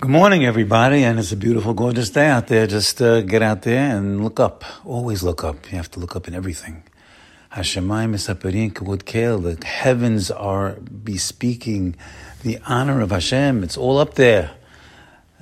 Good morning, everybody, and it's a beautiful, gorgeous day out there. Just uh, get out there and look up. Always look up. You have to look up in everything. Hashemayim misaperin kavod. The heavens are bespeaking the honor of Hashem. It's all up there.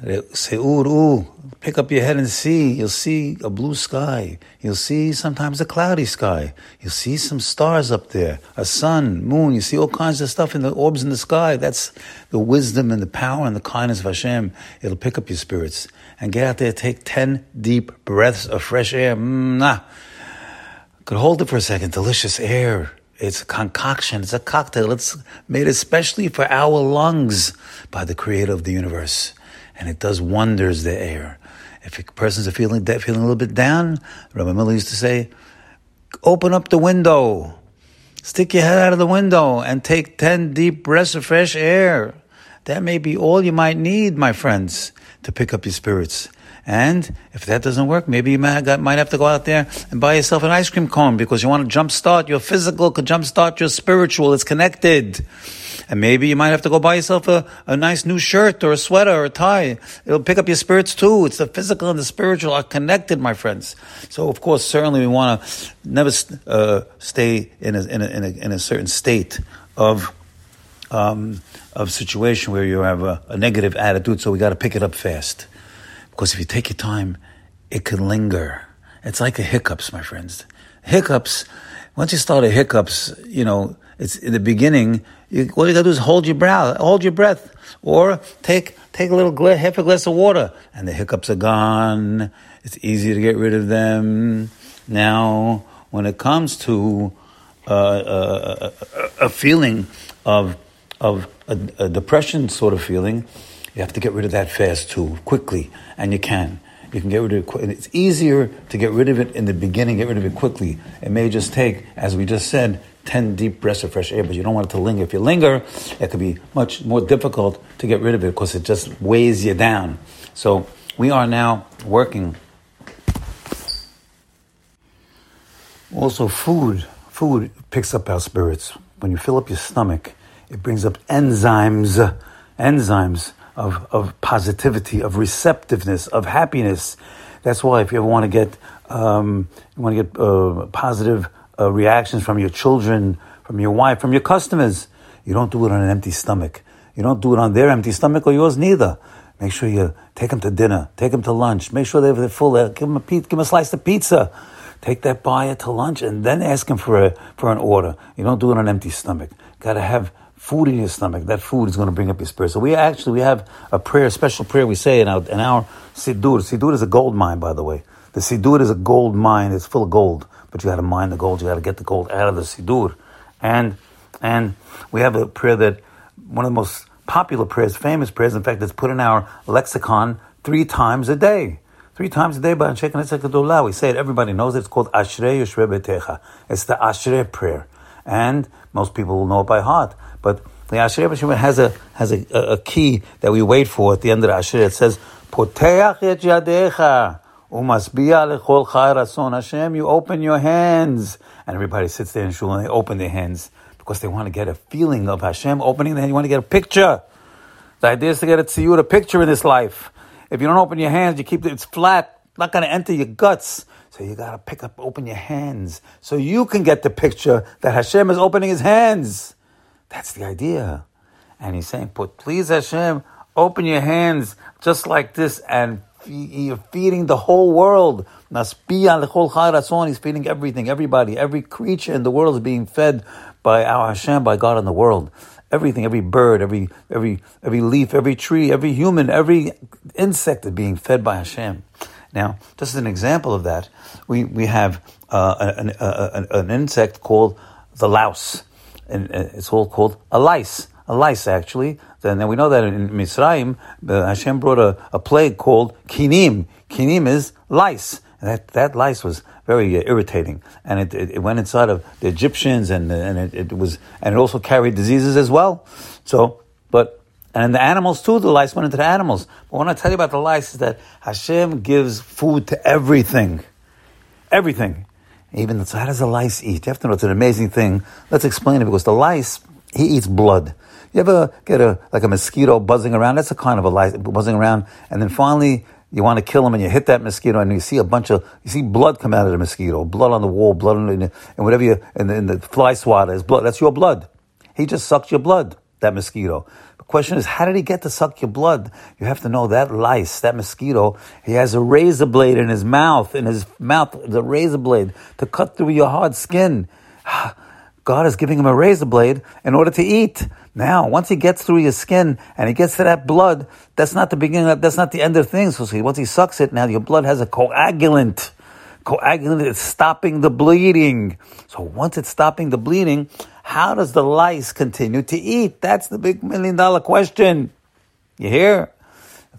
Seur, pick up your head and see. You'll see a blue sky. You'll see sometimes a cloudy sky. You'll see some stars up there, a sun, moon. You see all kinds of stuff in the orbs in the sky. That's the wisdom and the power and the kindness of Hashem. It'll pick up your spirits. And get out there, take 10 deep breaths of fresh air. Nah. Could hold it for a second. Delicious air. It's a concoction. It's a cocktail. It's made especially for our lungs by the creator of the universe and it does wonders the air. If a person's feeling feeling a little bit down, Rabbi Miller used to say, open up the window, stick your head out of the window, and take 10 deep breaths of fresh air. That may be all you might need, my friends, to pick up your spirits. And if that doesn't work, maybe you might, have to go out there and buy yourself an ice cream cone because you want to jumpstart your physical, could jumpstart your spiritual. It's connected. And maybe you might have to go buy yourself a, a nice new shirt or a sweater or a tie. It'll pick up your spirits too. It's the physical and the spiritual are connected, my friends. So, of course, certainly we want to never uh, stay in a, in, a, in, a, in a certain state of um, of situation where you have a, a negative attitude. So we got to pick it up fast. Because if you take your time, it can linger. It's like a hiccups, my friends. Hiccups, once you start a hiccups, you know, it's in the beginning, you, all you gotta do is hold your breath, hold your breath, or take, take a little half a glass of water, and the hiccups are gone. It's easy to get rid of them. Now, when it comes to uh, uh a, a, feeling of, of a, a depression sort of feeling, you have to get rid of that fast too, quickly, and you can. You can get rid of it. It's easier to get rid of it in the beginning, get rid of it quickly. It may just take, as we just said, 10 deep breaths of fresh air, but you don't want it to linger. If you linger, it could be much more difficult to get rid of it because it just weighs you down. So we are now working. Also, food. Food picks up our spirits. When you fill up your stomach, it brings up enzymes, enzymes of, of positivity, of receptiveness, of happiness. That's why if you ever want to get, um, you want to get uh, positive uh, reactions from your children, from your wife, from your customers, you don't do it on an empty stomach. You don't do it on their empty stomach or yours neither. Make sure you take them to dinner, take them to lunch. Make sure they're full. Give them a give them a slice of pizza. Take that buyer to lunch and then ask him for a for an order. You don't do it on an empty stomach. Got to have food in your stomach. That food is going to bring up your spirit. So we actually we have a prayer, a special prayer we say in our in our siddur. Siddur is a gold mine, by the way. The siddur is a gold mine. It's full of gold, but you got to mine the gold. You got to get the gold out of the siddur, and and we have a prayer that one of the most popular prayers, famous prayers. In fact, it's put in our lexicon three times a day. Three times a day by Knesset Gedolah. We say it, everybody knows it. It's called Ashrei Yoshvei Betecha. It's the Ashrei prayer. And most people will know it by heart. But the Ashrei B'Shemah has a has a, a, a, key that we wait for at the end of the Ashrei. It says, "Poteach et yadecha umasbiya lechol rason." Hashem, you open your hands, and everybody sits there in shul and they open their hands because they want to get a feeling of Hashem opening the hand. You want to get a picture. The idea is to get a tziyur, a picture in this life. If you don't open your hands, you keep it, it's flat, not going to enter your guts. So you got to pick up, open your hands, so you can get the picture that Hashem is opening His hands. That's the idea. And he's saying, "Put please Hashem, open your hands just like this, and you're feeding the whole world. He's feeding everything, everybody, every creature in the world is being fed by our Hashem, by God in the world. Everything, every bird, every every every leaf, every tree, every human, every insect is being fed by Hashem. Now, just as an example of that, we we have uh, an, an insect called the louse and uh, it's all called a lice. A lice, actually. Then we know that in Mitzrayim, uh, Hashem brought a, a plague called kinim. Kinim is lice. And that, that lice was very uh, irritating, and it, it, it, went inside of the Egyptians, and and it, it, was and it also carried diseases as well. So, but and the animals too. The lice went into the animals. But when I tell you about the lice, is that Hashem gives food to everything, everything. Even so, how does the lice eat? You have to know it's an amazing thing. Let's explain it because the lice he eats blood. You ever get a like a mosquito buzzing around? That's a kind of a lice buzzing around, and then finally you want to kill him, and you hit that mosquito, and you see a bunch of you see blood come out of the mosquito, blood on the wall, blood on the, and whatever you and the, the fly swatter is blood. That's your blood. He just sucked your blood. That mosquito. Question is, how did he get to suck your blood? You have to know that lice, that mosquito, he has a razor blade in his mouth. In his mouth, the razor blade to cut through your hard skin. God is giving him a razor blade in order to eat. Now, once he gets through your skin and he gets to that blood, that's not the beginning. Of, that's not the end of things. So see, once he sucks it, now your blood has a coagulant. Coagulant is stopping the bleeding. So once it's stopping the bleeding, how does the lice continue to eat? That's the big million dollar question. You hear?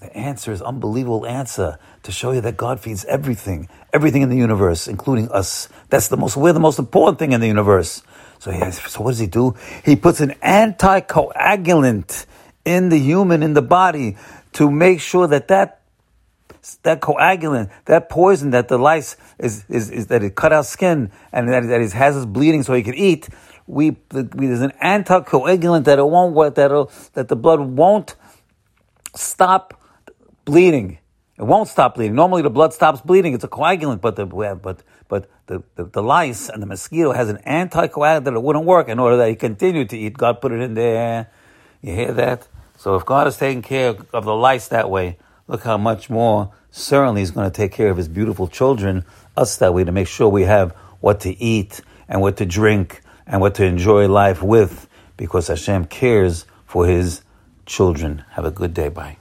The answer is unbelievable answer to show you that God feeds everything, everything in the universe, including us. That's the most, we're the most important thing in the universe. So he has, so what does he do? He puts an anticoagulant in the human, in the body, to make sure that that that coagulant, that poison that the lice is, is, is that it cut out skin and that, that it has us bleeding so he could eat. We, we there's an anticoagulant that it won't work, that that the blood won't stop bleeding. It won't stop bleeding. Normally, the blood stops bleeding. It's a coagulant, but the but but the, the, the lice and the mosquito has an anticoagulant that it wouldn't work in order that he continued to eat. God put it in there. You hear that? So if God is taking care of the lice that way, look how much more certainly He's going to take care of His beautiful children, us that way, to make sure we have what to eat and what to drink and what to enjoy life with, because Hashem cares for His children. Have a good day. Bye.